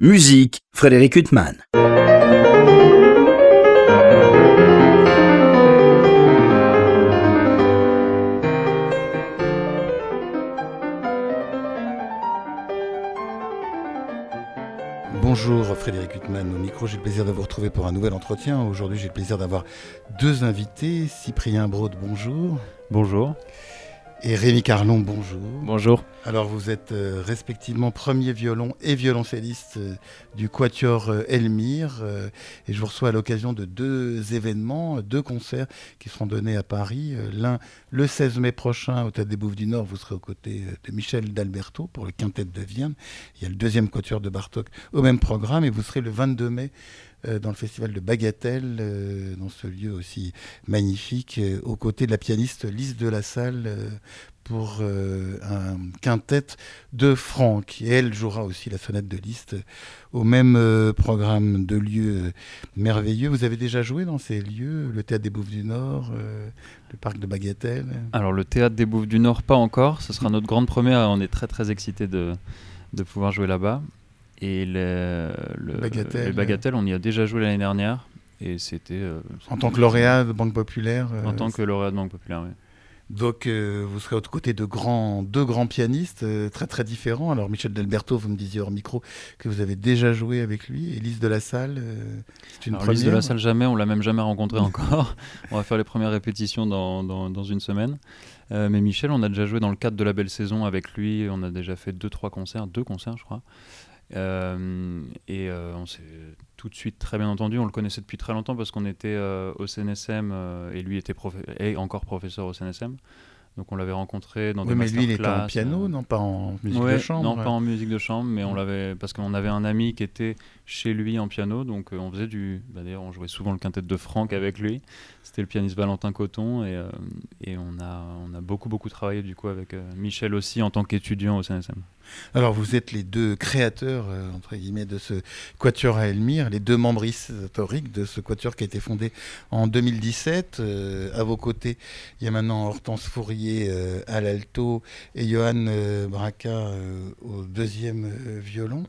Musique, Frédéric Huttman. Bonjour Frédéric Huttman, au micro j'ai le plaisir de vous retrouver pour un nouvel entretien. Aujourd'hui j'ai le plaisir d'avoir deux invités. Cyprien Braud, bonjour. Bonjour. Et Rémi Carlon, bonjour. Bonjour. Alors vous êtes euh, respectivement premier violon et violoncelliste euh, du Quatuor euh, Elmire et je vous reçois à l'occasion de deux événements, deux concerts qui seront donnés à Paris. L'un le 16 mai prochain au Théâtre des Bouffes du Nord, vous serez aux côtés de Michel D'Alberto pour le quintet de Vienne. Il y a le deuxième Quatuor de Bartok au même programme et vous serez le 22 mai dans le festival de Bagatelle, dans ce lieu aussi magnifique, aux côtés de la pianiste Lise de la Salle pour un quintet de Franck. Et elle jouera aussi la sonate de Liszt au même programme de lieux merveilleux. Vous avez déjà joué dans ces lieux, le Théâtre des Bouffes du Nord, le Parc de Bagatelle? Alors le Théâtre des Bouffes du Nord, pas encore. Ce sera notre grande première. On est très très excités de, de pouvoir jouer là-bas. Et le, Bagatelle, on y a déjà joué l'année dernière. Et c'était. Euh, en tant que lauréat de Banque Populaire En tant que lauréat de Banque Populaire, oui. Donc euh, vous serez aux côtés de grands, deux grands pianistes euh, très très différents. Alors Michel Delberto, vous me disiez hors micro que vous avez déjà joué avec lui. Elise de la Salle, c'est une première. Elise de la Salle jamais, on l'a même jamais rencontré encore. on va faire les premières répétitions dans, dans, dans une semaine. mais Michel, on a déjà joué dans le cadre de la belle saison avec lui. On a déjà fait deux trois concerts, deux concerts je crois. Euh, et euh, on s'est tout de suite très bien entendu. On le connaissait depuis très longtemps parce qu'on était euh, au CNSM et lui était et encore professeur au CNSM. Donc on l'avait rencontré dans oui, mais lui, il était en piano, non pas en musique de chambre. Non, pas en musique de chambre, mais on l'avait parce qu'on avait un ami qui était chez lui en piano, donc on faisait du. Bah, d'ailleurs, on jouait souvent le quintet de Franck avec lui. C'était le pianiste Valentin Coton et, et on a on a beaucoup beaucoup travaillé du coup avec Michel aussi en tant qu'étudiant au CNSM. Alors vous êtes les deux créateurs, euh, de ce quatuor à Elmire, les deux membres historiques de ce quatuor qui a été fondé en 2017. Euh, à vos côtés, il y a maintenant Hortense Fourier euh, à l'alto et Johan Braca au deuxième violon. Mhm.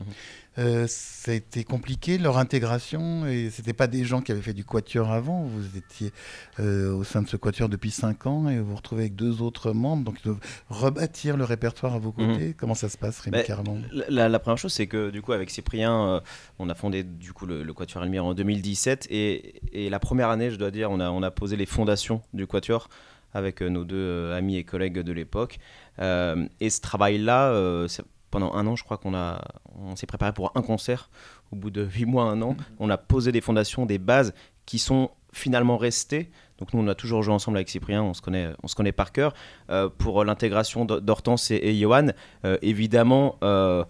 Euh, ça a été compliqué leur intégration et c'était pas des gens qui avaient fait du quatuor avant. Vous étiez euh, au sein de ce quatuor depuis 5 ans et vous vous retrouvez avec deux autres membres, donc ils doivent rebâtir le répertoire à vos mhm. côtés. Comment ça se passe, Rémi bah, la, première chose, c'est que du coup avec Cyprien, euh, on a fondé du coup le, quatuor Elmire en 2017 et, et, la première année, je dois dire, on a, on a posé les fondations du quatuor avec nos deux amis et collègues de l'époque. et ce travail-là, pendant un an, je crois qu'on a, on s'est préparé pour un concert. Au bout de huit mois, un an, mhm. on a posé des fondations, des bases qui sont finalement restées. Donc nous, on a toujours joué ensemble avec Cyprien, on se connaît, on se connaît par cœur. Euh, pour l'intégration d'Hortense et, Johan, euh, évidemment, euh,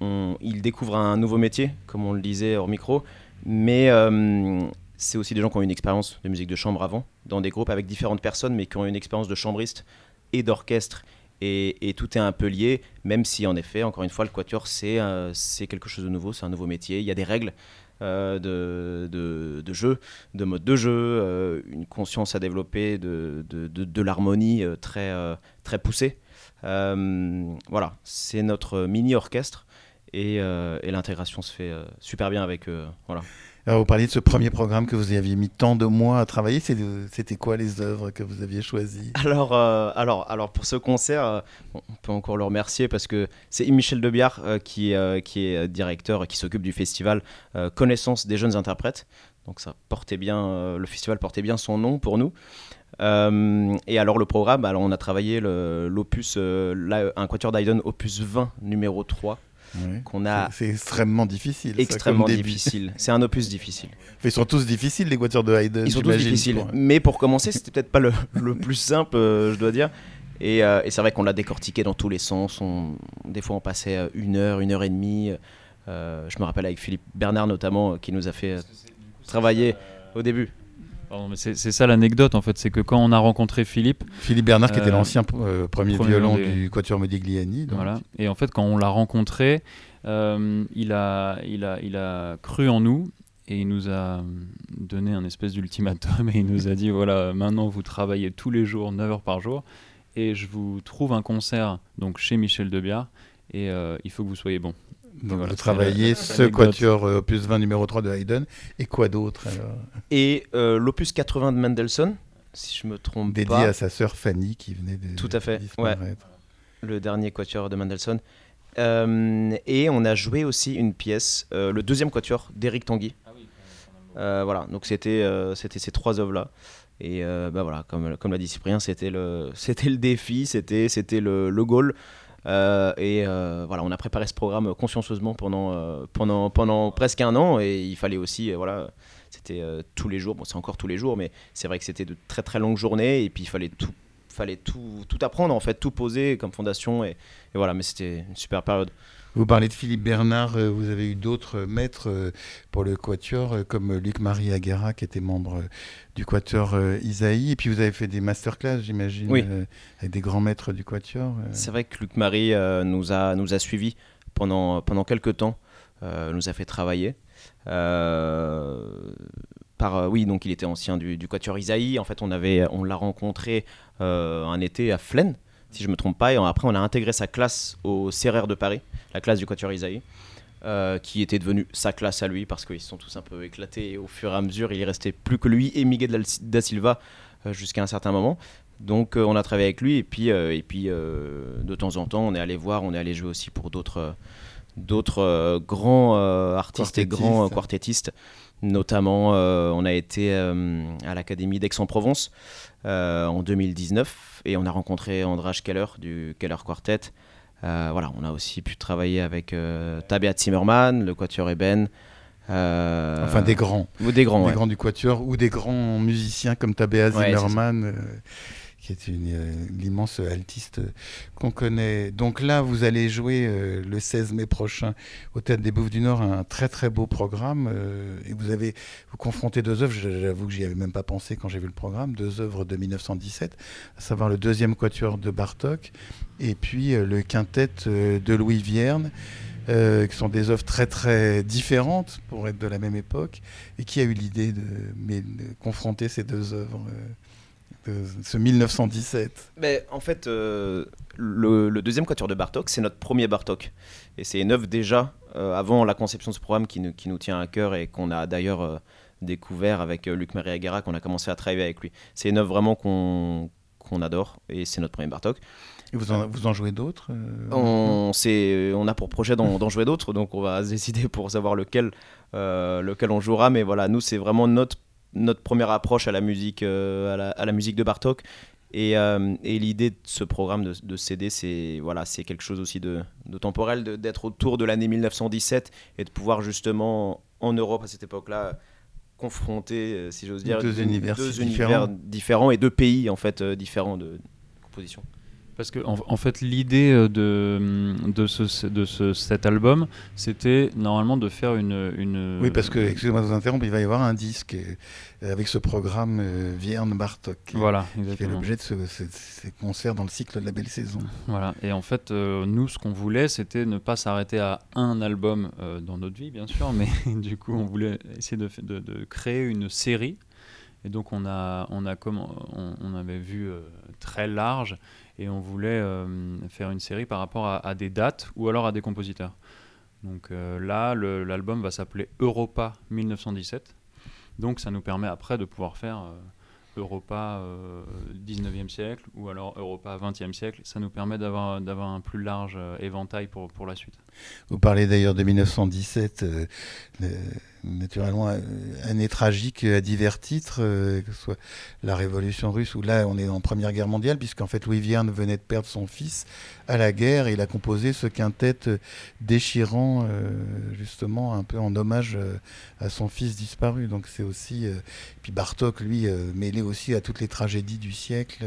ils découvrent un nouveau métier, comme on le disait hors micro, mais c'est aussi des gens qui ont une expérience de musique de chambre avant, dans des groupes avec différentes personnes, mais qui ont une expérience de chambriste et d'orchestre et, tout est un peu lié, même si en effet, encore une fois, le quatuor, c'est euh, quelque chose de nouveau, c'est un nouveau métier. Il y a des règles euh, de, de, jeu, de mode de jeu, euh, une conscience à développer de, de l'harmonie très, très poussée. voilà, c'est notre mini-orchestre et, et l'intégration se fait super bien avec eux. voilà. Alors, vous parliez de ce premier programme que vous aviez mis tant de mois à travailler. C'était quoi les œuvres que vous aviez choisies? Alors, euh, alors, alors, pour ce concert, euh, on peut encore le remercier parce que c'est Michel Debiard euh, qui, qui est directeur, qui s'occupe du festival Connaissance des jeunes interprètes. Donc ça portait bien, le festival portait bien son nom pour nous. et alors le programme, alors on a travaillé l'opus, un quatuor d'Haydn opus 20 numéro 3 qu'on a. C'est extrêmement difficile. Extrêmement difficile. C'est un opus difficile. Ils sont tous difficiles, les voitures de Haydn. Ils sont tous difficiles. Mais pour commencer, c'était peut-être pas le, plus simple, euh, je dois dire. Euh, et, c'est vrai qu'on l'a décortiqué dans tous les sens. On, des fois, on passait euh, une heure, une heure et demie. je me rappelle avec Philippe Bernard notamment, qui nous a fait travailler au début c'est ça l'anecdote en fait, c'est que quand on a rencontré Philippe. Philippe Bernard, qui était euh, l'ancien euh, premier, violon du Quatuor Modigliani. Voilà. Et en fait, quand on l'a rencontré, euh, il, a, il, a, il a cru en nous et il nous a donné un espèce d'ultimatum et il nous a dit voilà, maintenant vous travaillez tous les jours, 9 heures par jour, et je vous trouve un concert donc chez Michel Debiard et il faut que vous soyez bon. Donc vous travaillez ce quatuor opus 20 numéro 3 de Haydn et quoi d'autre Et l'opus 80 de Mendelssohn, si je me trompe Dédié pas. Dédié à sa sœur Fanny qui venait de Tout à fait, ouais. Le dernier quatuor de Mendelssohn. et on a joué aussi une pièce, le deuxième quatuor d'Éric Tanguy. Ah oui, voilà, donc c'était c'était ces trois œuvres là. Et bah voilà, comme, comme l'a dit Cyprien, c'était le, c'était le défi, c'était, c'était le, le goal. Euh, et euh, voilà, on a préparé ce programme consciencieusement pendant, euh, pendant, pendant presque un an. Et il fallait aussi, voilà, c'était tous les jours, bon c'est encore tous les jours, mais c'est vrai que c'était de très très longues journées. Et puis il fallait tout, fallait tout, tout apprendre en fait, tout poser comme fondation. Et, et voilà, mais c'était une super période. Vous parlez de Philippe Bernard, vous avez eu d'autres maîtres pour le quatuor, comme Luc-Marie Aguera, qui était membre du quatuor Isaïe, et puis vous avez fait des masterclass, j'imagine, avec des grands maîtres du quatuor. C'est vrai que Luc-Marie nous, a, nous a suivis pendant, pendant quelques temps, nous a fait travailler. par, oui, donc il était ancien du, du quatuor Isaïe, en fait on, avait, on l'a rencontré un été à Flaine, si je me trompe pas. Et après, on a intégré sa classe au CRR de Paris, la classe du Quatuor Isaïe, euh, qui était devenue sa classe à lui parce qu'ils sont tous un peu éclatés. Et au fur et à mesure, il restait plus que lui et Miguel da Silva euh, jusqu'à un certain moment. Donc, euh, on a travaillé avec lui et puis, et puis de temps en temps, on est allé voir, on est allé jouer aussi pour d'autres d'autres grands artistes et grands quartettistes. Notamment, on a été à l'Académie d'Aix-en-Provence en 2019 et on a rencontré András Keller du Keller Quartet. Euh, voilà, on a aussi pu travailler avec euh, Tabea Zimmerman, le Quatuor Eben. Euh, enfin des grands. Ou des grands, Des grands du Quatuor ou des grands musiciens comme Tabea Zimmerman qui est euh, l'immense altiste qu'on connaît. Donc là, vous allez jouer euh, le 16 mai prochain au Théâtre des Bouffes du Nord un très très beau programme. Euh, et vous avez vous confronté deux œuvres, j'avoue que j'y avais même pas pensé quand j'ai vu le programme, deux œuvres de 1917, à savoir le deuxième quatuor de Bartok et puis le quintet de Louis Vierne. qui sont des œuvres très très différentes pour être de la même époque, et qui a eu l'idée de, de, confronter ces deux œuvres ce 1917 Mais En fait, euh, le, deuxième quatuor de Bartok, c'est notre premier Bartok. Et c'est une œuvre déjà, euh, avant la conception de ce programme, qui, nous, qui nous tient à cœur et qu'on a d'ailleurs euh, découvert avec Luc-Marie Aguera, qu'on a commencé à travailler avec lui. C'est une œuvre vraiment qu'on adore et c'est notre premier Bartok. Et vous en, vous en jouez d'autres on, on a pour projet d'en jouer d'autres, donc on va décider pour savoir lequel, lequel on jouera. Mais voilà, nous, c'est vraiment notre notre première approche à la musique, euh, à, la, musique de Bartok. Et, euh, et l'idée de ce programme de, de CD, c'est voilà, c'est quelque chose aussi de, de temporel, d'être autour de l'année 1917 et de pouvoir justement en Europe à cette époque-là confronter, euh, si j'ose dire, deux, univers, différents. et deux pays en fait différents de composition. Parce que en, fait, l'idée euh, de, de, ce, de ce, cet album, c'était normalement de faire une, une... Oui, parce que, excusez-moi de vous interrompre, il va y avoir un disque euh, avec ce programme euh, Vierne Bartok. Voilà, exactement. Qui fait l'objet de ces concerts dans le cycle de la belle saison. Voilà, et en fait, nous, ce qu'on voulait, c'était ne pas s'arrêter à un album dans notre vie, bien sûr, mais du coup, on voulait essayer de, de, de créer une série. Et donc, on, a, on, a comme, on, on avait vu très large et on voulait euh, faire une série par rapport à, des dates ou alors à des compositeurs. Donc euh, là, l'album va s'appeler Europa 1917. Donc ça nous permet après de pouvoir faire euh, Europa 19e siècle ou alors Europa 20e siècle. Ça nous permet d'avoir un plus large éventail pour, pour la suite. Vous parlez d'ailleurs de 1917 naturellement euh, année tragique à divers titres, euh, que ce soit la Révolution russe, ou là on est en Première Guerre mondiale, puisqu'en fait Louis Vierne venait de perdre son fils à la guerre, et il a composé ce quintet euh, déchirant, justement un peu en hommage à son fils disparu. Donc c'est aussi, puis Bartok, lui, mêlé aussi à toutes les tragédies du siècle.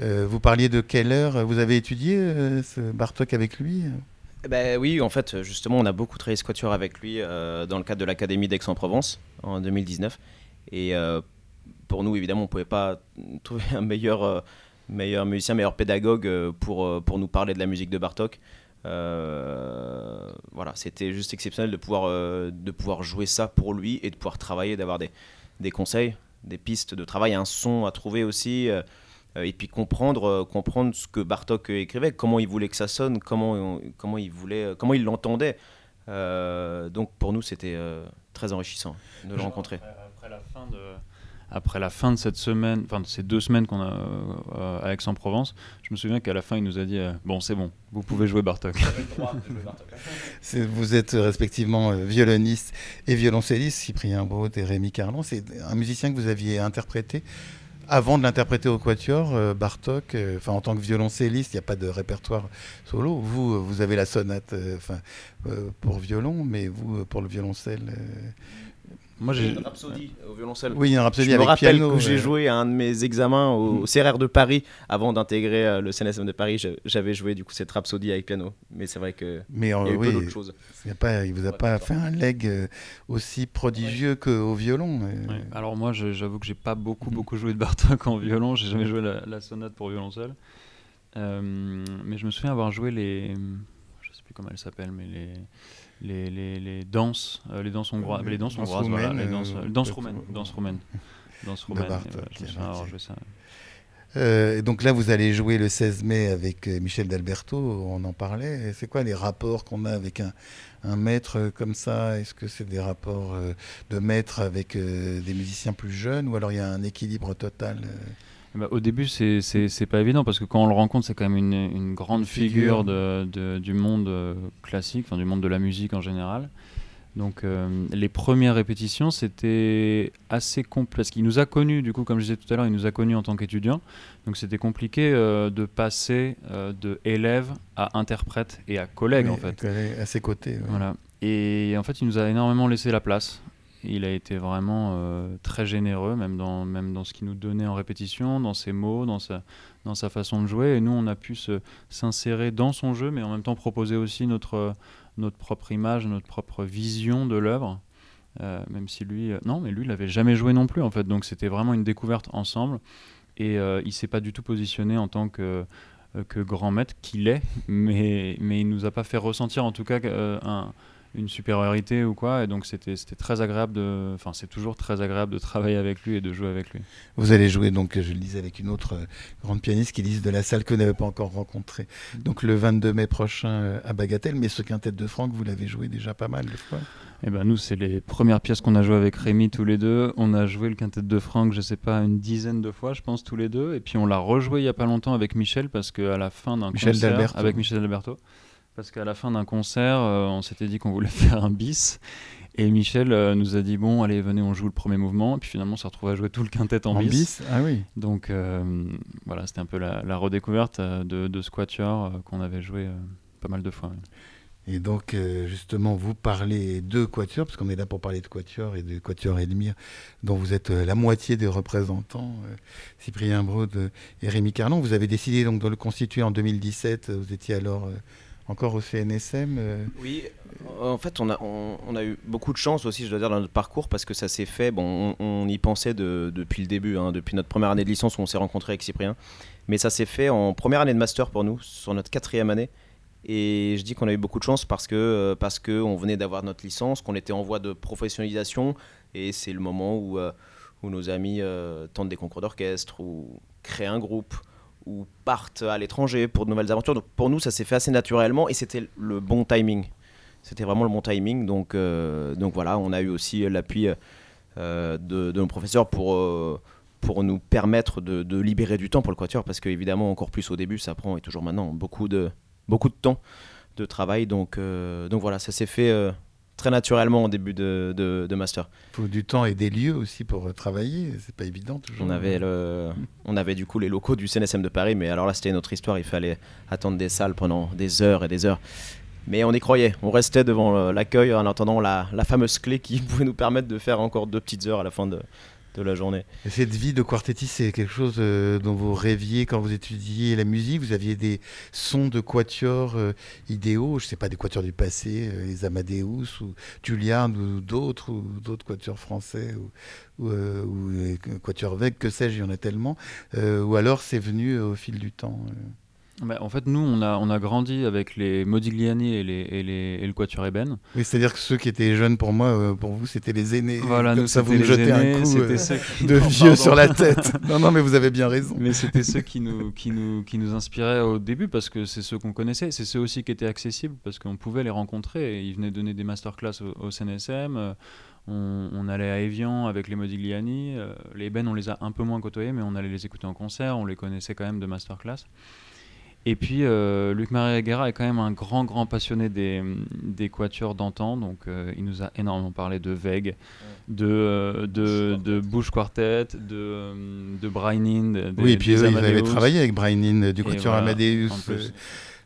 vous parliez de Keller, vous avez étudié Bartok avec lui? Ben oui, en fait, justement, on a beaucoup travaillé ce avec lui euh, dans le cadre de l'Académie d'Aix-en-Provence en 2019. Et euh, pour nous, évidemment, on ne pouvait pas trouver un meilleur, euh, meilleur musicien, meilleur pédagogue pour, pour nous parler de la musique de Bartok. voilà, c'était juste exceptionnel de pouvoir, de pouvoir jouer ça pour lui et de pouvoir travailler, d'avoir des, des conseils, des pistes de travail, un son à trouver aussi. Et puis comprendre, comprendre ce que Bartok écrivait, comment il voulait que ça sonne, comment, comment il voulait, comment il l'entendait. donc pour nous, c'était très enrichissant de le rencontrer. Après la fin de après la fin de cette semaine, enfin de ces deux semaines qu'on a euh, à Aix-en-Provence, je me souviens qu'à la fin, il nous a dit euh, Bon, c'est bon, vous pouvez jouer Bartok. vous êtes respectivement euh, violoniste et violoncelliste, Cyprien Braud et Rémi Carlon. C'est un musicien que vous aviez interprété avant de l'interpréter au Quatuor, Bartok, enfin en tant que violoncelliste, il n'y a pas de répertoire solo. Vous, vous avez la sonate, enfin pour violon, mais vous pour le violoncelle. Moi, j'ai une rhapsodie au violoncelle. Oui, une rhapsodie je me rappelle que j'ai joué à un de mes examens au, mm. CRR de Paris avant d'intégrer euh, le CNSM de Paris. J'avais joué du coup cette rhapsodie avec piano. Mais c'est vrai que mais, il y a eu peu d'autres choses. Il ne vous a pas fait un leg euh, aussi prodigieux qu'au violon. Alors moi, j'avoue que j'ai pas beaucoup mm. beaucoup joué de Bartok en violon. J'ai jamais joué la, sonate pour violoncelle. Euh, mais je me souviens avoir joué les, je sais plus comment elle s'appelle, mais les les, les, les danses, euh, les danses hongroises, les danses hongroises, voilà, les danses, euh, danses roumaines, danses roumaines, danses roumaines. Euh, et donc là, vous allez jouer le 16 mai avec Michel D'Alberto, on en parlait. C'est quoi les rapports qu'on a avec un, un maître comme ça? Est-ce que c'est des rapports de maître avec des musiciens plus jeunes ou alors il y a un équilibre total bah, au début, c'est pas évident parce que quand on le rencontre, c'est quand même une, une grande figure, de, du monde euh, classique, enfin, du monde de la musique en général. Donc euh, les premières répétitions, c'était assez complexe. Parce qu'il nous a connus, du coup, comme je disais tout à l'heure, il nous a connus en tant qu'étudiants. Donc c'était compliqué euh, de passer de élève à interprète et à collègue, en fait. À ses côtés. Voilà. Et en fait, il nous a énormément laissé la place. Il a été vraiment euh, très généreux, même dans, même dans ce qu'il nous donnait en répétition, dans ses mots, dans sa, dans sa façon de jouer. Et nous, on a pu s'insérer dans son jeu, mais en même temps proposer aussi notre, notre propre image, notre propre vision de l'œuvre. Euh, même si lui, euh, non, mais lui, il n'avait jamais joué non plus, en fait. Donc c'était vraiment une découverte ensemble. Et il s'est pas du tout positionné en tant que que grand maître qu'il est, mais, mais il nous a pas fait ressentir en tout cas un, une supériorité ou quoi. Et donc c'était très agréable de, enfin c'est toujours très agréable de travailler avec lui et de jouer avec lui. Vous allez jouer donc, je le disais, avec une autre euh, grande pianiste qui lise de la salle que vous n'avez pas encore rencontrée. Donc le 22 mai prochain euh, à Bagatelle, mais ce quintet de Franck, vous l'avez joué déjà pas mal de fois. Eh ben nous, c'est les premières pièces qu'on a jouées avec Rémi tous les deux. On a joué le quintet de Franck, je sais pas, une dizaine de fois, je pense, tous les deux. Et puis on l'a rejoué il y a pas longtemps avec Michel parce qu'à la fin d'un concert avec Michel Alberto parce qu'à la fin d'un concert, euh, on s'était dit qu'on voulait faire un bis. Et Michel euh, nous a dit bon, allez, venez, on joue le premier mouvement. Et puis finalement, on s'est retrouvé à jouer tout le quintet en, en bis. Ah oui. Donc euh, voilà, c'était un peu la, redécouverte de, de Squatcher qu'on avait joué pas mal de fois. Et donc, justement, vous parlez de Quatuor, parce qu'on est là pour parler de Quatuor et de Quatuor Edmire, dont vous êtes la moitié des représentants, Cyprien Braud et Rémi Carlon. Vous avez décidé donc de le constituer en 2017. Vous étiez alors encore au CNSM euh, Oui, en fait, on a, eu beaucoup de chance aussi, je dois dire, dans notre parcours, parce que ça s'est fait, bon, on, y pensait depuis le début, hein, depuis notre première année de licence où on s'est rencontré avec Cyprien, mais ça s'est fait en première année de master pour nous, sur notre quatrième année. Et je dis qu'on a eu beaucoup de chance parce que euh, parce que on venait d'avoir notre licence, qu'on était en voie de professionnalisation, et c'est le moment où, euh, où nos amis tentent des concours d'orchestre ou créent un groupe ou partent à l'étranger pour de nouvelles aventures. Donc pour nous, ça s'est fait assez naturellement et c'était le bon timing. C'était vraiment le bon timing. Donc, euh, donc voilà, on a eu aussi l'appui euh, de, nos professeurs pour, euh, pour nous permettre de, libérer du temps pour le quatuor parce qu'évidemment, encore plus au début, ça prend et toujours maintenant beaucoup de, beaucoup de temps de travail. Donc, donc voilà, ça s'est fait très naturellement au début de, de, master. Il faut du temps et des lieux aussi pour travailler, c'est pas évident toujours. On avait, le, on avait du coup les locaux du CNSM de Paris, mais alors là c'était une autre histoire, il fallait attendre des salles pendant des heures et des heures. Mais on y croyait, on restait devant euh, l'accueil en attendant la, la fameuse clé qui pouvait nous permettre de faire encore deux petites heures à la fin de, de la journée. cette vie de quartettiste, c'est quelque chose euh, dont vous rêviez quand vous étudiez la musique? Vous aviez des sons de quatuors euh, idéaux, je ne sais pas, des quatuors du passé, euh, les Amadeus ou Julian ou d'autres, ou d'autres quatuors français ou, ou, quatuors Veg, que sais-je, il y en a tellement. ou alors c'est venu au fil du temps bah, en fait, nous, on a, on a grandi avec les Modigliani et, les, et, les, et le Quatuor Eben. Oui, c'est-à-dire que ceux qui étaient jeunes pour moi, euh, pour vous, c'était les aînés. Voilà, nous, ça vous me jetez un coup euh, de vieux sur la tête. non, non, mais vous avez bien raison. Mais c'était ceux qui nous, qui, nous, qui nous inspiraient au début parce que c'est ceux qu'on connaissait. C'est ceux aussi qui étaient accessibles parce qu'on pouvait les rencontrer. ils venaient donner des masterclass au, au CNSM. Euh, on, on, allait à Evian avec les Modigliani. les Eben, on les a un peu moins côtoyés, mais on allait les écouter en concert. On les connaissait quand même de masterclass. Et puis, euh, Luc Marie Guerra est quand même un grand, grand passionné des, des quatuors d'antan. Donc, euh, il nous a énormément parlé de Veg, de, euh, de, de, Bush Quartet, de, de Brian. Oui, et puis eux, ils avaient travaillé avec Brian du quatuor voilà, Amadeus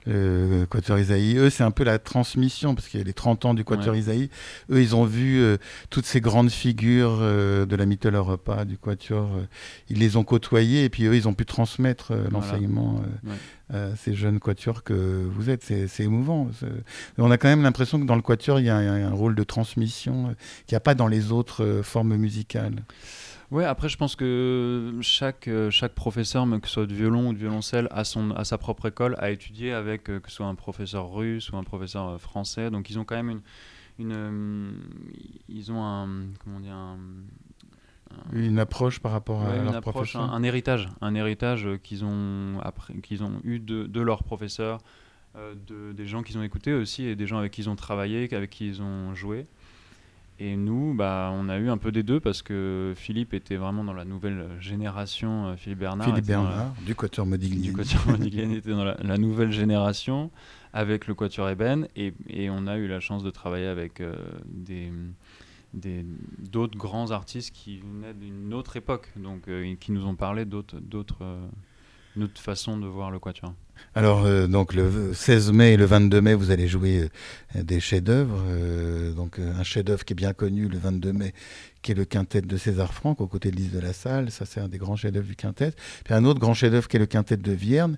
euh, Quatuor Isaïe. Eux, c'est un peu la transmission, parce qu'il y a les 30 ans du Quatuor ouais. Isaïe. Eux, ils ont vu euh, toutes ces grandes figures euh, de la Mythol Europa, du Quatuor. Euh, ils les ont côtoyés, et puis eux, ils ont pu transmettre l'enseignement ouais. à ces jeunes Quatuors que vous êtes. C'est émouvant. On a quand même l'impression que dans le Quatuor, il y a un, un rôle de transmission qu'il n'y a pas dans les autres formes musicales. Ouais, après, je pense que chaque, euh, chaque professeur, que ce soit de violon ou de violoncelle, a, son, a sa propre école, a étudié avec euh, que ce soit un professeur russe ou un professeur euh, français. Donc, ils ont quand même une. une ils ont un. Comment dire un, une approche par rapport à leur approche, professeur. Un, un, héritage, un héritage qu'ils ont, après, qu'ils ont eu de, de leurs professeurs, euh, de, des gens qu'ils ont écoutés aussi et des gens avec qui ils ont travaillé, avec qui ils ont joué. Et nous, bah, on a eu un peu des deux parce que Philippe était vraiment dans la nouvelle génération. Euh, Philippe Bernard. Philippe Bernard, la, du Quatuor Modigliani. Du Quatuor Modigliani était dans la, la, nouvelle génération avec le Quatuor Eben. Et, et, on a eu la chance de travailler avec euh, des d'autres grands artistes qui venaient d'une autre époque, donc euh, qui nous ont parlé d'autres d'autres euh, notre façon de voir le quatuor. Alors, euh, donc le 16 mai et le 22 mai, vous allez jouer euh, des chefs-d'œuvre. Euh, donc, un chef-d'œuvre qui est bien connu le 22 mai, qui est le quintet de César Franck, aux côtés de Lise de la Salle. Ça, c'est un des grands chefs-d'œuvre du quintet. Puis un autre grand chef-d'œuvre qui est le quintet de Vierne,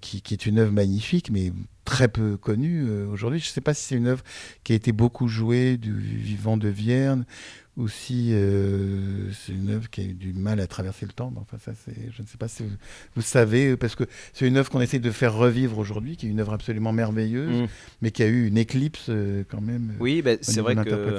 qui, qui, est une œuvre magnifique, mais très peu connue aujourd'hui. Je ne sais pas si c'est une œuvre qui a été beaucoup jouée du vivant de Vierne ou si euh, c'est une œuvre qui a eu du mal à traverser le temps. Enfin, ça, c'est, je ne sais pas si vous, vous savez, parce que c'est une œuvre qu'on essaie de faire revivre aujourd'hui, qui est une œuvre absolument merveilleuse, mmh. mais qui a eu une éclipse euh, quand même. Oui, bah, c'est vrai que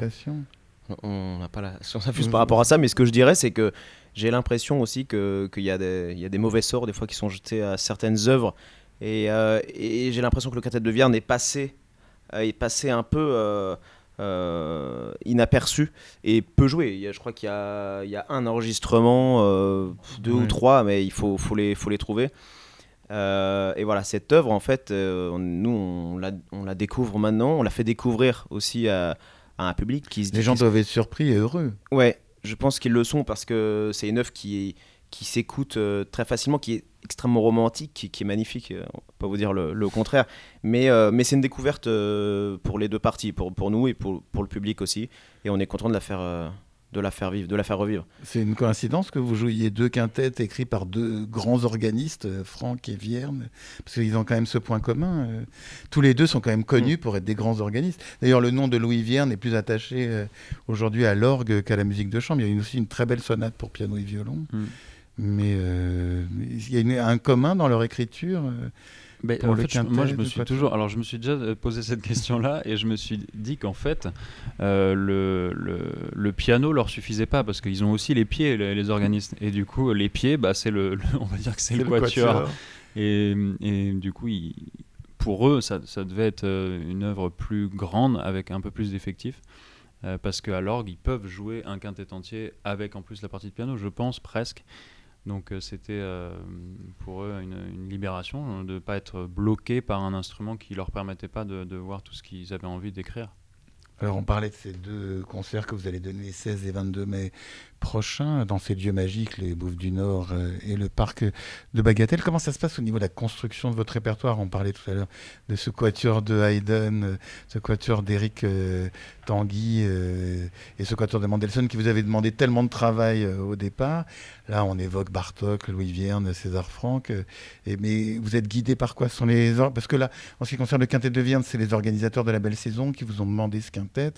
on n'a pas la science infuse mmh. par rapport à ça, mais ce que je dirais, c'est que j'ai l'impression aussi que qu'il y a des il y a des mauvais sorts des fois qui sont jetés à certaines œuvres, et, euh, et j'ai l'impression que le quintet de Vierne est passé est passé un peu euh, inaperçu et peu joué. Il y a, je crois qu'il y a, il y a un enregistrement, euh, deux ouais. ou trois, mais il faut, faut, les, faut les trouver. Euh, et voilà, cette œuvre, en fait, nous, on la, on la, découvre maintenant, on la fait découvrir aussi à, à un public qui se Les gens doivent être surpris et heureux. Ouais, je pense qu'ils le sont parce que c'est une œuvre qui, qui s'écoute très facilement, qui est extrêmement romantique, qui, qui est magnifique, euh, on va pas vous dire le, le contraire, mais, euh, mais c'est une découverte euh, pour les deux parties, pour, pour nous et pour, pour le public aussi, et on est content de la faire, euh, de la faire vivre, de la faire revivre. C'est une coïncidence que vous jouiez deux quintettes écrits par deux grands organistes, Franck et Vierne, parce qu'ils ont quand même ce point commun. tous les deux sont quand même connus mmh. pour être des grands organistes. D'ailleurs, le nom de Louis Vierne est plus attaché aujourd'hui à l'orgue qu'à la musique de chambre. Il y a aussi une très belle sonate pour piano et violon. Mmh. Mais euh, il y a une, un commun dans leur écriture. Euh, en fait, je, moi, je me suis toujours. Alors, je me suis déjà posé cette question-là et je me suis dit qu'en fait, euh, le, le, le, piano leur suffisait pas parce qu'ils ont aussi les pieds, les, les, organistes. Et du coup, les pieds, bah, c'est le, le, on va dire que c'est le, quatuor. quatuor. Et, et, du coup, ils, pour eux, ça, ça, devait être une œuvre plus grande avec un peu plus d'effectifs. Euh, parce qu'à l'orgue, ils peuvent jouer un quintet entier avec en plus la partie de piano, je pense presque. Donc euh, c'était euh, pour eux une, libération de ne pas être bloqués par un instrument qui ne leur permettait pas de, de voir tout ce qu'ils avaient envie d'écrire. Alors on parlait de ces deux concerts que vous allez donner les 16 et 22 mai prochains dans ces lieux magiques, les Bouffes du Nord euh, et le parc de Bagatelle. Comment ça se passe au niveau de la construction de votre répertoire? On parlait tout à l'heure de ce quatuor de Haydn, euh, ce quatuor d'Éric euh, Tanguy et ce quatuor de Mendelssohn qui vous avait demandé tellement de travail au départ. Là, on évoque Bartok, Louis Vierne, César Franck. Mais vous êtes guidé par quoi? Parce que là, en ce qui concerne le quintet de Vierne, c'est les organisateurs de la belle saison qui vous ont demandé ce quintet.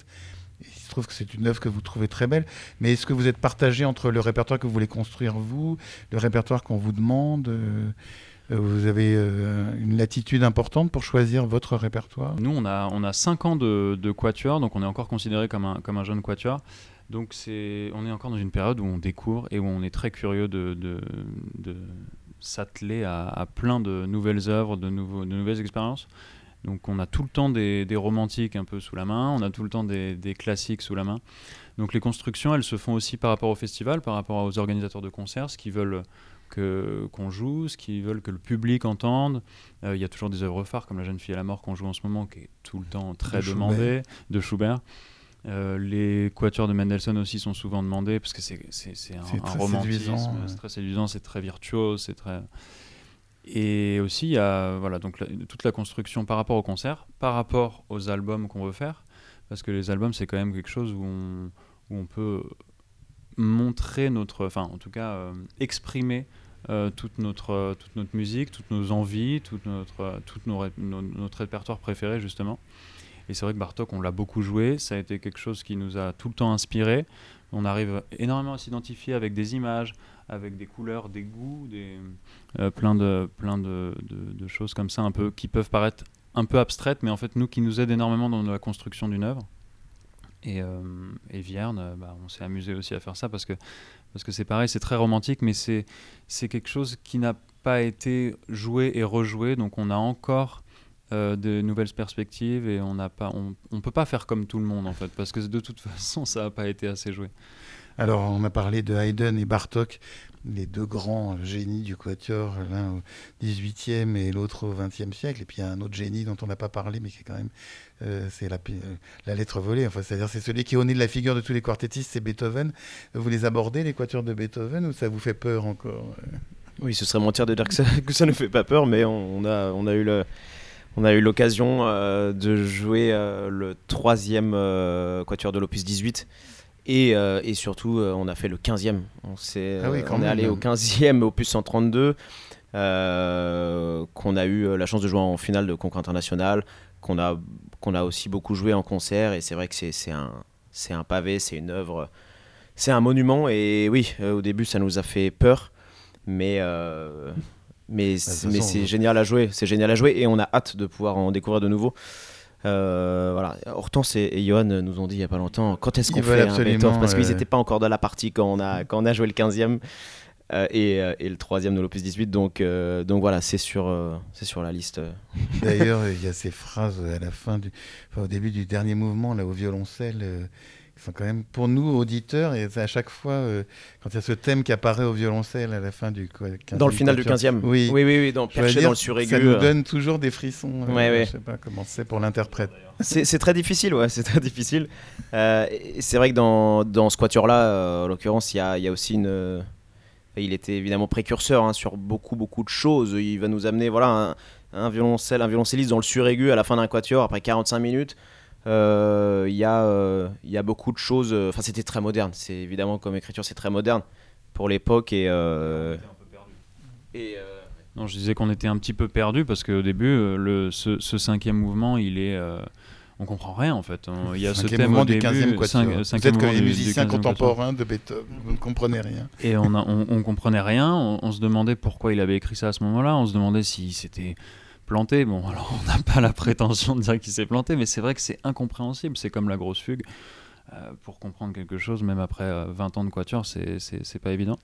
Se trouve que c'est une œuvre que vous trouvez très belle, mais est-ce que vous êtes partagé entre le répertoire que vous voulez construire vous, le répertoire qu'on vous demande euh, vous avez une latitude importante pour choisir votre répertoire? Nous, on a, on a 5 ans de, de quatuor, donc on est encore considéré comme un, comme un jeune quatuor. Donc c'est, on est encore dans une période où on découvre et où on est très curieux de, de, de s'atteler à, plein de nouvelles œuvres, de, nouveaux, de nouvelles expériences. Donc on a tout le temps des, des, romantiques un peu sous la main, on a tout le temps des, des, classiques sous la main. Donc les constructions, elles se font aussi par rapport au festival, par rapport aux organisateurs de concerts, ce qu'ils veulent que, qu'on joue, ce qu'ils veulent que le public entende. Euh, il y a toujours des œuvres phares comme La jeune fille à la mort qu'on joue en ce moment, qui est tout le temps très demandée, de Schubert. Euh, les quatuors de Mendelssohn aussi sont souvent demandés parce que c'est, un, un romantisme, c'est très séduisant, c'est très virtuose, c'est très. Et aussi, il y a voilà, donc toute la construction par rapport au concert, par rapport aux albums qu'on veut faire, parce que les albums, c'est quand même quelque chose où on, peut montrer notre. Enfin, en tout cas, euh, exprimer euh, toute, notre, toute notre musique, toutes nos envies, toute notre, toute nos, notre répertoire préféré, justement. Et c'est vrai que Bartok, on l'a beaucoup joué, ça a été quelque chose qui nous a tout le temps inspiré. On arrive énormément à s'identifier avec des images, avec des couleurs, des goûts, euh, plein, de, plein de, choses comme ça, un peu, qui peuvent paraître un peu abstraites, mais en fait, nous, qui nous aident énormément dans la construction d'une œuvre. Et, euh, Vierne, euh, bah, on s'est amusé aussi à faire ça parce que parce que c'est pareil, c'est très romantique, mais c'est quelque chose qui n'a pas été joué et rejoué, donc on a encore euh, de nouvelles perspectives et on n'a pas, on, on, peut pas faire comme tout le monde en fait, parce que de toute façon ça n'a pas été assez joué. Alors on a parlé de Haydn et Bartok, les deux grands génies du quatuor, l'un au XVIIIe et l'autre au XXe siècle, et puis il y a un autre génie dont on n'a pas parlé, mais qui est quand même, euh, c'est la, euh, la, lettre volée. Enfin, c'est-à-dire c'est celui qui est au nez de la figure de tous les quartettistes, c'est Beethoven. Vous les abordez les quatuors de Beethoven ou ça vous fait peur encore Oui, ce serait mentir de dire que ça, ne fait pas peur, mais on a, eu l'occasion euh, de jouer euh, le troisième euh, quatuor de l'opus 18 et, et surtout on a fait le 15e. On, est, ah on est allé au 15e opus 132 qu'on a eu la chance de jouer en finale de concours international, qu'on a, qu'on a aussi beaucoup joué en concert. Et c'est vrai que c'est un, un pavé, c'est une œuvre, c'est un monument. Et oui, au début ça nous a fait peur. Mais mais bah, c'est génial à jouer, c'est génial à jouer. Et on a hâte de pouvoir en découvrir de nouveau. Euh, voilà. Hortense et, Johan nous ont dit il n'y a pas longtemps quand est-ce qu'on fait un parce qu'ils n'étaient pas encore dans la partie quand on a, quand on a joué le 15e euh, et, euh, et, le troisième de l'opus 18 donc, donc voilà c'est sur, c'est sur la liste. D'ailleurs il y a ces phrases à la fin du, au début du dernier mouvement là au violoncelle sont quand même pour nous auditeurs et à chaque fois euh, quand il y a ce thème qui apparaît au violoncelle à la fin du 15e dans le final du 15e oui. Oui oui, oui dans, perché dans le suraigu ça nous euh. donne toujours des frissons euh, ouais, je sais pas comment c'est pour l'interprète. C'est très difficile ouais c'est très difficile. C'est vrai que dans, dans ce quatuor là en l'occurrence il y a, y a, aussi une il était évidemment précurseur hein, sur beaucoup beaucoup de choses. Il va nous amener voilà un, un violoncelle un violoncelliste dans le suraigu à la fin d'un quatuor après 45 minutes il y, euh, y, a beaucoup de choses. Euh, enfin, c'était très moderne. C'est évidemment comme écriture, c'est très moderne pour l'époque et. et non, je disais qu'on était un petit peu perdu parce qu'au début, le, ce, cinquième mouvement, il est on comprend rien en fait. Il y a ce thème au du 15e Peut-être que les musiciens contemporains de Beethoven, vous ne comprenez rien. Et on, on, on comprenait rien. On, on, se demandait pourquoi il avait écrit ça à ce moment-là. On se demandait si c'était planté. Bon, alors on n'a pas la prétention de dire qu'il s'est planté, mais c'est vrai que c'est incompréhensible. C'est comme la grosse fugue. Euh, pour comprendre quelque chose, même après 20 euh, ans de quatuor, c'est pas évident.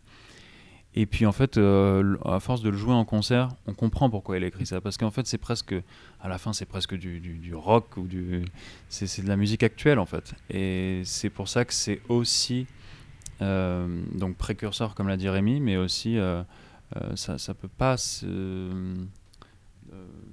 Et puis en fait, euh, à force de le jouer en concert, on comprend pourquoi il a écrit ça. Parce qu'en fait, c'est presque, à la fin, c'est presque du, du, rock ou du. C'est de la musique actuelle en fait. Et c'est pour ça que c'est aussi. donc précurseur, comme l'a dit Rémi, mais aussi. ça, ça peut pas se euh,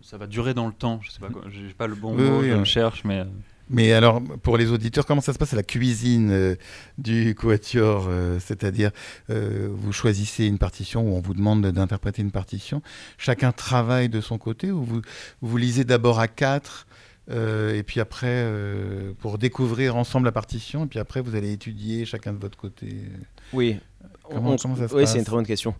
ça va durer dans le temps. Je sais pas, j'ai pas le bon mot, je me cherche, mais. Euh. Mais alors, pour les auditeurs, comment ça se passe à la cuisine euh, du quatuor C'est-à-dire, vous choisissez une partition ou on vous demande d'interpréter une partition. Chacun travaille de son côté ou vous, vous lisez d'abord à quatre et puis après, pour découvrir ensemble la partition, et puis après, vous allez étudier chacun de votre côté Oui, comment, ça se oui, c'est une très bonne question.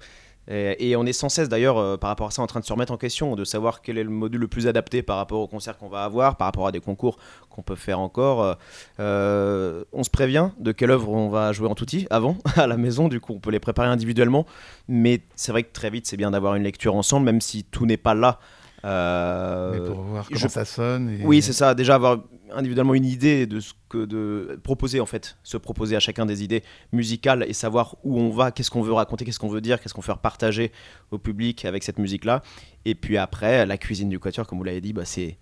Et, on est sans cesse d'ailleurs euh, par rapport à ça en train de se remettre en question, de savoir quel est le module le plus adapté par rapport au concert qu'on va avoir, par rapport à des concours qu'on peut faire encore. Euh, on se prévient de quelle œuvre on va jouer en touti avant, à la maison, du coup on peut les préparer individuellement, mais c'est vrai que très vite c'est bien d'avoir une lecture ensemble, même si tout n'est pas là. Euh, pour voir comment ça sonne. Oui, c'est ça. Déjà avoir individuellement une idée de ce que de proposer en fait, se proposer à chacun des idées musicales et savoir où on va, qu'est-ce qu'on veut raconter, qu'est-ce qu'on veut dire, qu'est-ce qu'on veut partager au public avec cette musique-là. Et puis après, la cuisine du quatuor, comme vous l'avez dit, bah c'est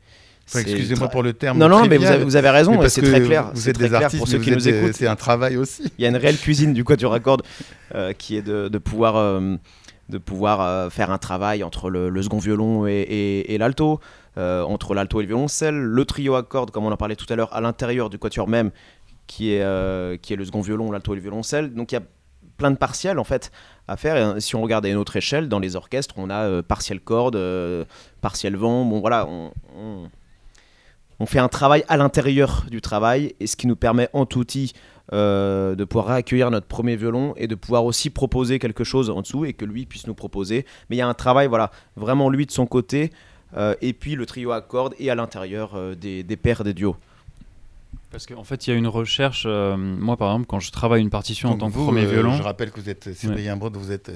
Excusez-moi pour le terme. Non, non, mais vous avez, raison, c'est très clair. Vous êtes des artistes, pour ceux qui nous écoutent. C'est un travail aussi. Il y a une réelle cuisine du quatuor à cordes euh, qui est de, pouvoir, euh, de pouvoir euh, faire un travail entre le, second violon et, l'alto, euh, entre l'alto et le violoncelle, le trio à cordes, comme on en parlait tout à l'heure, à l'intérieur du quatuor même, qui est, euh, qui est le second violon, l'alto et le violoncelle. Donc il y a plein de partiels en fait à faire. Euh, si on regarde à une autre échelle, dans les orchestres, on a partiel corde, partiel vent. Bon voilà, on, on, fait un travail à l'intérieur du travail, et ce qui nous permet en tout outil de pouvoir accueillir notre premier violon et de pouvoir aussi proposer quelque chose en dessous et que lui puisse nous proposer. Mais il y a un travail, voilà, vraiment lui de son côté, euh, et puis le trio à cordes et à l'intérieur euh, des, des paires des duos. Parce qu'en fait, il y a une recherche. Euh, moi, par exemple, quand je travaille une partition en tant que premier violon. Je rappelle que vous êtes Cyprien Brod, vous êtes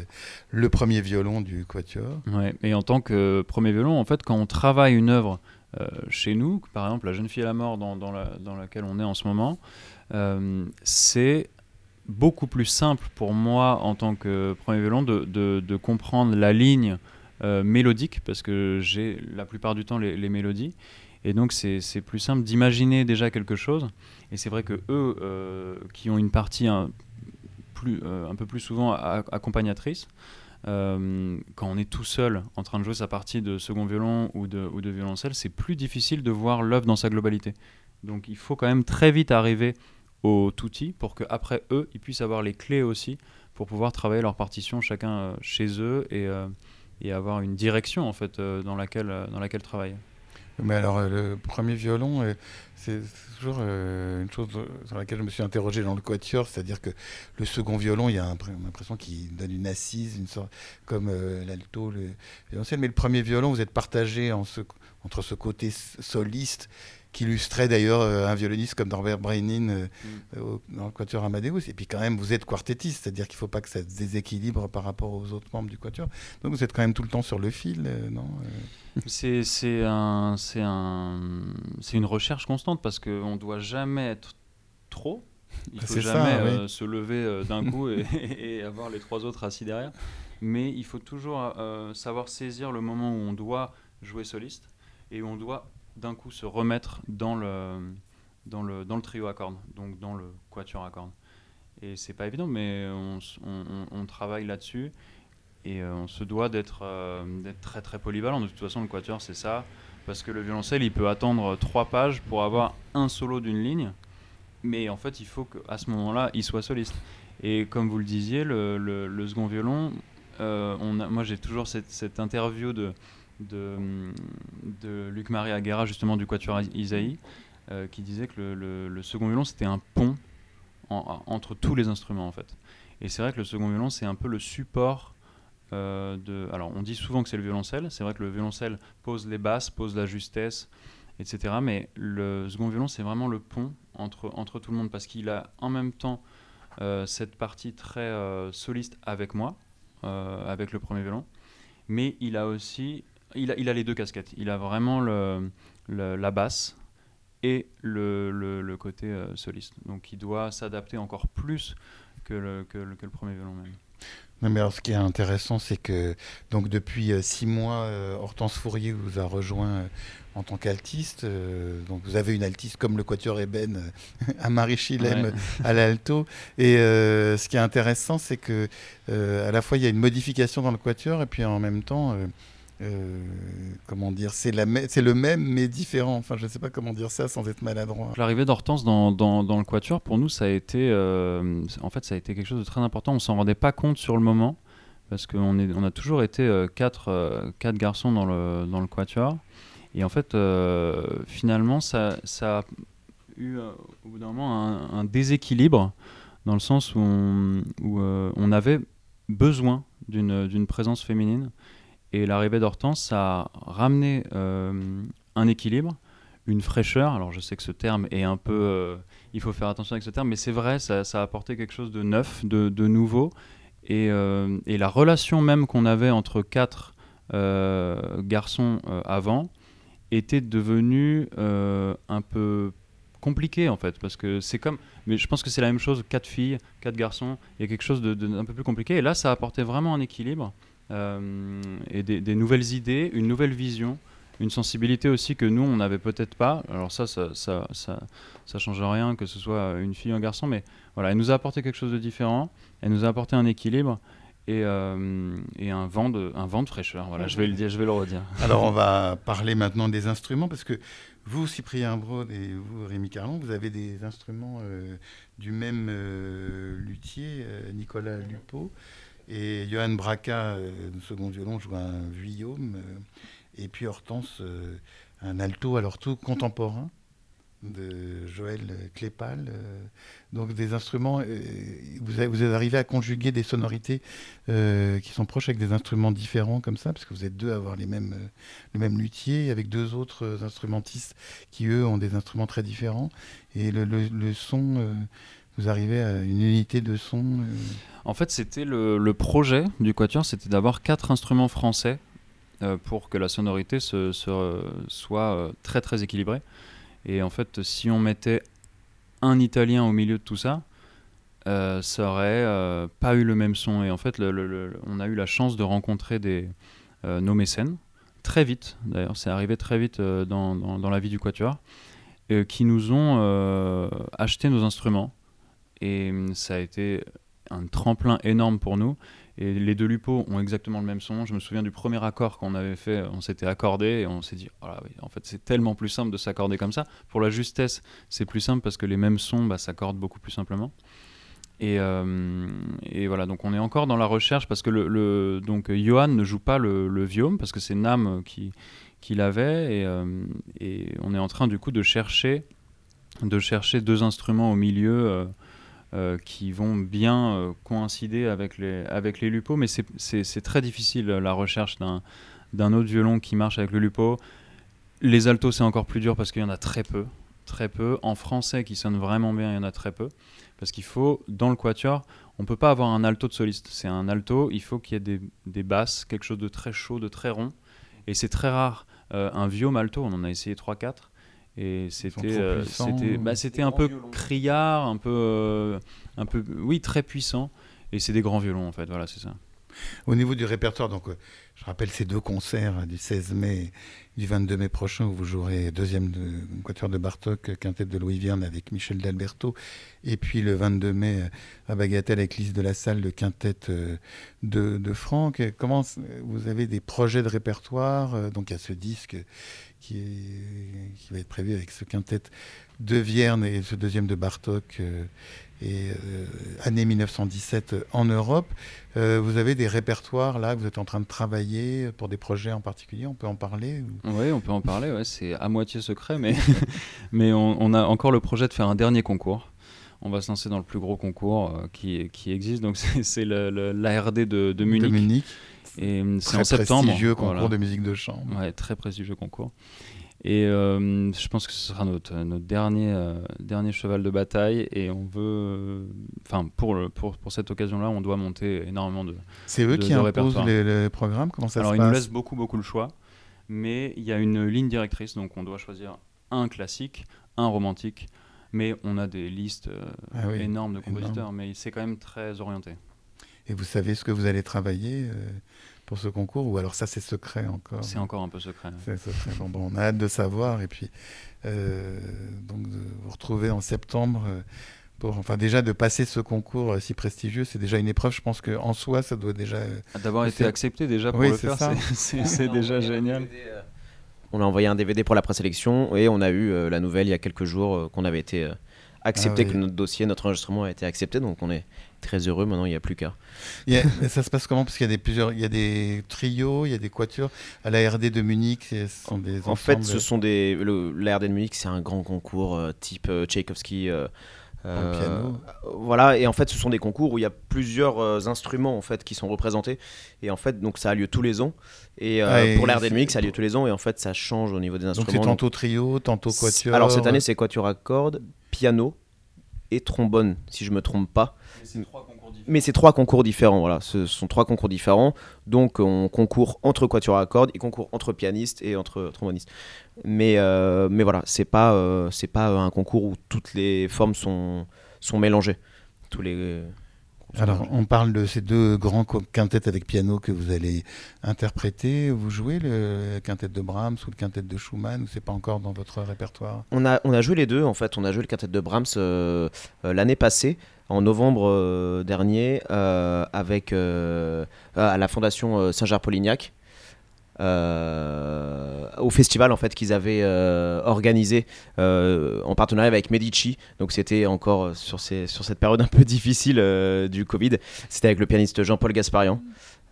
le premier violon du Quatuor. Ouais, et en tant que premier violon, en fait, quand on travaille une œuvre chez nous, par exemple La jeune fille à la mort, dans, dans, la, dans laquelle on est en ce moment, c'est beaucoup plus simple pour moi, en tant que premier violon, de, comprendre la ligne euh, mélodique, parce que j'ai la plupart du temps les, mélodies. Et donc c'est plus simple d'imaginer déjà quelque chose. Et c'est vrai que eux, euh, qui ont une partie un, plus, euh, un peu plus souvent accompagnatrice, quand on est tout seul en train de jouer sa partie de second violon ou de, ou de violoncelle, c'est plus difficile de voir l'œuvre dans sa globalité. Donc il faut quand même très vite arriver au touti pour qu'après eux, ils puissent avoir les clés aussi pour pouvoir travailler leur partition chacun chez eux et, et avoir une direction en fait euh, dans laquelle euh, dans laquelle travailler. Mais alors euh, le premier violon, c'est toujours une chose sur laquelle je me suis interrogé dans le quatuor, c'est-à-dire que le second violon, il y a l'impression qu'il donne une assise, une sorte comme l'alto, le violoncelle. Mais le premier violon, vous êtes partagé en entre ce côté soliste qui illustrait d'ailleurs euh, un violoniste comme Norbert Breinin euh, mm. euh, dans le Quatuor Amadeus. Et puis quand même, vous êtes quartettiste, c'est-à-dire qu'il ne faut pas que ça se déséquilibre par rapport aux autres membres du Quatuor. Donc vous êtes quand même tout le temps sur le fil, non C'est un, un, une recherche constante parce qu'on ne doit jamais être trop. Il ne faut jamais se lever d'un coup et, et, avoir les trois autres assis derrière. Mais il faut toujours savoir saisir le moment où on doit jouer soliste et où on doit d'un coup se remettre dans le, dans le, dans le trio à cordes, donc dans le quatuor à cordes. Et c'est pas évident, mais on, travaille là-dessus et euh, on se doit d'être euh, d'être très très polyvalent. De toute façon, le quatuor, c'est ça, parce que le violoncelle, il peut attendre trois pages pour avoir un solo d'une ligne, mais en fait, il faut qu'à ce moment-là, il soit soliste. Et comme vous le disiez, le, le, second violon, euh, on a, moi j'ai toujours cette interview de de, de Luc-Marie Aguera, justement du Quatuor Isaïe, euh, qui disait que le, second violon, c'était un pont entre tous les instruments, en fait. Et c'est vrai que le second violon, c'est un peu le support euh, de... Alors, on dit souvent que c'est le violoncelle. C'est vrai que le violoncelle pose les basses, pose la justesse, etc. Mais le second violon, c'est vraiment le pont entre, entre tout le monde, parce qu'il a en même temps euh, cette partie très soliste avec moi, avec le premier violon, mais il a aussi il a, les deux casquettes. Il a vraiment la basse et le, côté euh, soliste. Donc il doit s'adapter encore plus que le, premier violon même. mais alors, ce qui est intéressant, c'est que donc depuis euh, six mois, euh, Hortense Fourier vous a rejoint en tant qu'altiste. donc vous avez une altiste comme le Quatuor Eben à Marie Chilem à l'alto. Et ce qui est intéressant, c'est que à la fois il y a une modification dans le Quatuor et puis en même temps euh, comment dire, c'est le même mais différent. Enfin, je ne sais pas comment dire ça sans être maladroit. L'arrivée d'Hortense dans, le Quatuor, pour nous, ça a été, euh, en fait, ça a été quelque chose de très important. On s'en rendait pas compte sur le moment parce qu'on on a toujours été euh, quatre, garçons dans le, Quatuor. Et en fait, finalement, ça, a eu au bout d'un moment un, déséquilibre dans le sens où, on avait besoin d'une présence féminine. Et l'arrivée d'Hortense a ramené un équilibre, une fraîcheur. Alors je sais que ce terme est un peu... il faut faire attention avec ce terme, mais c'est vrai, ça, a apporté quelque chose de neuf, de, nouveau. Et, et, la relation même qu'on avait entre quatre garçons avant était devenue un peu compliqué en fait, parce que c'est comme, mais je pense que c'est la même chose, quatre filles, quatre garçons, il y a quelque chose d'un de, peu plus compliqué. Et là, ça a apporté vraiment un équilibre euh, et des, nouvelles idées, une nouvelle vision, une sensibilité aussi que nous, on n'avait peut-être pas. Alors ça ça, ça, ça, ça, change rien que ce soit une fille ou un garçon, mais voilà, elle nous a apporté quelque chose de différent, elle nous a apporté un équilibre. Et, euh, et, un, vent de, un vent de fraîcheur. Voilà, je vais le dire, je vais le redire. Alors on va parler maintenant des instruments parce que vous, Cyprien Brode et vous, Rémi Carlon, vous avez des instruments euh, du même euh, luthier, euh, Nicolas Lupo. Et Johan Braca, le second violon, joue un Vuillaume. et puis Hortense, un alto, alors tout contemporain de Joël Clépal. Euh, donc des instruments, euh, vous, vous êtes arrivé à conjuguer des sonorités euh, qui sont proches avec des instruments différents comme ça, parce que vous êtes deux à avoir les mêmes, le même luthier, avec deux autres instrumentistes qui, eux, ont des instruments très différents. Et le, son, vous arrivez à une unité de son En fait, c'était le, projet du Quatuor, c'était d'avoir quatre instruments français pour que la sonorité se, soit très très équilibrée. Et en fait, si on mettait un Italien au milieu de tout ça, euh, ça aurait euh, pas eu le même son. Et en fait, on a eu la chance de rencontrer des, euh, nos mécènes, très vite, d'ailleurs, c'est arrivé très vite dans, dans, la vie du Quatuor, qui nous ont acheté nos instruments. Et ça a été un tremplin énorme pour nous. Et les deux Lupo ont exactement le même son. Je me souviens du premier accord qu'on avait fait, on s'était accordé et on s'est dit, oh en fait c'est tellement plus simple de s'accorder comme ça. Pour la justesse, c'est plus simple parce que les mêmes sons bah, s'accordent beaucoup plus simplement. Et, euh, et, voilà, donc on est encore dans la recherche parce que le, donc Johan ne joue pas le, le parce que c'est Nam qui, qui l'avait et, euh, on est en train du coup de chercher, de chercher deux instruments au milieu. Euh, euh, qui vont bien euh, coïncider avec les, avec les lupos, mais c'est très difficile la recherche d'un autre violon qui marche avec le lupo. Les altos, c'est encore plus dur parce qu'il y en a très peu. Très peu. En français, qui sonne vraiment bien, il y en a très peu. Parce qu'il faut, dans le quatuor, on ne peut pas avoir un alto de soliste. C'est un alto, il faut qu'il y ait des, des, basses, quelque chose de très chaud, de très rond. Et c'est très rare. Euh, un vieux alto, on en a essayé 3-4 et c'était euh, c'était bah, c'était un peu criard un peu euh, un peu oui très puissant. Et c'est des grands violons en fait voilà c'est ça. Au niveau du répertoire donc euh, je rappelle ces deux concerts du 16 mai du 22 mai prochain où vous jouerez deuxième de, quatuor de Bartok, quintette de Louis Vierne avec Michel d'Alberto, et puis le 22 mai à Bagatelle avec Lise de la Salle, le quintette de, de Franck. Comment vous avez des projets de répertoire Donc il y a ce disque qui, est, qui va être prévu avec ce quintet de Vierne et ce deuxième de Bartok euh, et euh, année 1917 en Europe. Euh, vous avez des répertoires là que vous êtes en train de travailler pour des projets en particulier. On peut en parler Oui, on peut en parler. Ouais, c'est à moitié secret, mais, mais on, a encore le projet de faire un dernier concours. On va se lancer dans le plus gros concours qui, qui, existe. Donc c'est l'ARD de, de Munich. De Munich et euh, c'est en septembre. prestigieux concours de musique de chambre. Ouais, très prestigieux concours. Et euh, je pense que ce sera notre, notre dernier, euh, dernier cheval de bataille. Et on veut. Enfin, pour, pour, pour, cette occasion-là, on doit monter énormément de. C'est eux qui imposent les, programmes? Comment ça Alors, se passe Alors, ils nous laissent beaucoup, beaucoup le choix. Mais il y a une ligne directrice. Donc, on doit choisir un classique, un romantique. Mais on a des listes ah énormes de compositeurs. Mais c'est quand même très orienté. Et vous savez ce que vous allez travailler pour ce concours ou alors ça c'est secret encore? C'est encore un peu secret. C'est secret. Bon, on a hâte de savoir et puis euh, donc de vous retrouver en septembre. Euh, pour, enfin déjà de passer ce concours euh, si prestigieux, c'est déjà une épreuve. Je pense qu'en soi, ça doit déjà ah, d'avoir été accepté déjà pour le faire, c'est déjà génial. on a envoyé un DVD pour la présélection et on a eu la nouvelle il y a quelques jours qu'on avait été accepté, ah que notre dossier, notre enregistrement a été accepté. Donc on est très heureux. Maintenant, il n'y a plus qu'à. ça se passe comment? Parce qu'il y a des plusieurs, il y a des trios, il y a des quatuors. À la RD de Munich, ce sont des. En fait, ce sont des. La RD de Munich, c'est un grand concours euh, type euh, Tchaïkovski. Euh, piano. Voilà, et en fait, ce sont des concours où il y a plusieurs instruments en fait qui sont représentés, et en fait, donc ça a lieu tous les ans. Et, Ah, et pour l'air c'est- des ça a lieu tous les ans, et en fait, ça change au niveau des Donc instruments. c'est tantôt trio, tantôt quatuor. Alors cette année, c'est quatuor à cordes, piano et trombone, si je me trompe pas. Mais c'est trois concours différents, voilà. Ce sont trois concours différents. Donc on concourt entre quatuor à cordes, et concours entre pianistes et entre trombonistes. Mais, euh, mais voilà, c'est pas, euh, c'est pas un concours où toutes les formes sont, sont mélangées. Tous les... Alors, on parle de ces deux grands quintets avec piano que vous allez interpréter. Vous jouez le quintet de Brahms ou le quintet de Schumann ou c'est pas encore dans votre répertoire? On a, on a joué les deux, en fait. On a joué le quintet de Brahms euh, euh, l'année passée, en novembre euh, dernier, euh, avec, euh, à la Fondation euh, Saint-Germain-Polignac. Euh, au festival en fait qu'ils avaient euh, organisé euh, en partenariat avec Medici. Donc c'était encore sur, cette période un peu difficile du Covid. C'était avec le pianiste Jean-Paul Gasparian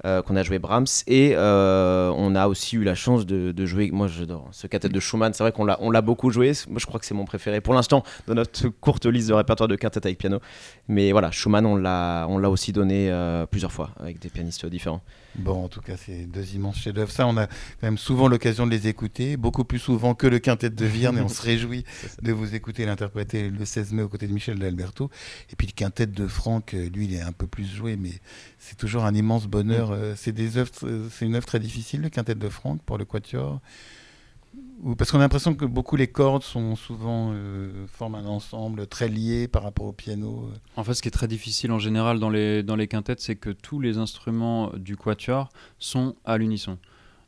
qu'on a joué Brahms. Et on a aussi eu la chance de, jouer moi j'adore ce quintet de Schumann. C'est vrai qu'on l'a beaucoup joué. Moi je crois que c'est mon préféré pour l'instant dans notre courte liste de répertoire de quintet avec piano. Mais voilà Schumann on l'a aussi donné plusieurs fois avec des pianistes différents Bon, en tout cas, c'est deux immenses chefs-d'œuvre. Ça, on a quand même souvent l'occasion de les écouter, beaucoup plus souvent que le quintet de Vierne, et on se réjouit de vous écouter l'interpréter le 16 mai aux côtés de Michel D'Alberto. Et puis le quintet de Franck, euh, lui, il est un peu plus joué, mais c'est toujours un immense bonheur. Euh, C'est des œuvres, euh, c'est une œuvre très difficile, le quintet de Franck pour le quatuor. Parce qu'on a l'impression que beaucoup les cordes sont souvent euh, forment un ensemble très lié par rapport au piano. En fait, ce qui est très difficile en général dans les, dans les quintettes, c'est que tous les instruments du quatuor sont à l'unisson.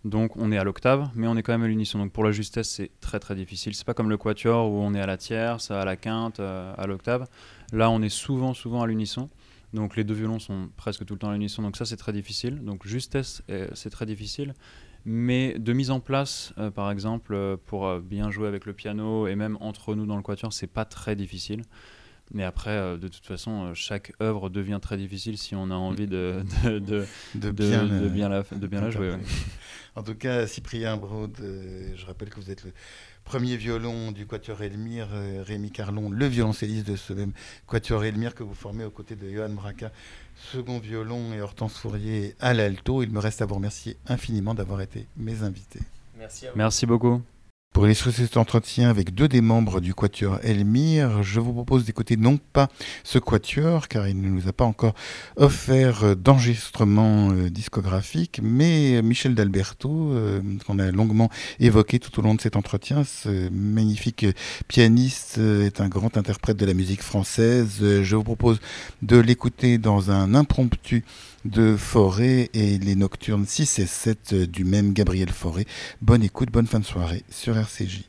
Donc on est à l'octave, mais on est quand même à l'unisson. Donc pour la justesse, c'est très très difficile. C'est pas comme le quatuor où on est à la tierce, à la quinte, euh, à l'octave. Là, on est souvent souvent à l'unisson. Donc les deux violons sont presque tout le temps à l'unisson. Donc ça, c'est très difficile. Donc justesse, euh, c'est très difficile. Mais de mise en place, euh, par exemple, euh, pour euh, bien jouer avec le piano et même entre nous dans le quatuor, c'est pas très difficile. Mais après, euh, de toute façon, chaque œuvre devient très difficile si on a envie de, de, de, De de- bien, de bien la, de bien la jouer. ouais. En tout cas, Cyprien euh, je rappelle que vous êtes le premier violon du Quatuor Elmire, euh, Rémi Carlon, le violoncelliste de ce même Quatuor Elmire que vous formez aux côtés de Johan Braca, second violon, et Hortense Fourier à l'alto. Il me reste à vous remercier infiniment d'avoir été mes invités. merci Merci beaucoup. Pour illustrer cet entretien avec deux des membres du Quatuor Elmire, je vous propose d'écouter non pas ce Quatuor, car il ne nous a pas encore offert euh, d'enregistrement euh, discographique, mais Michel D'Alberto, euh, qu'on a longuement évoqué tout au long de cet entretien. Ce magnifique euh, pianiste euh, est un grand interprète de la musique française. Euh, Je vous propose de l'écouter dans un impromptu de Forêt et les nocturnes 6 et 7 du même Gabriel Forêt. Bonne écoute, bonne fin de soirée sur RCJ.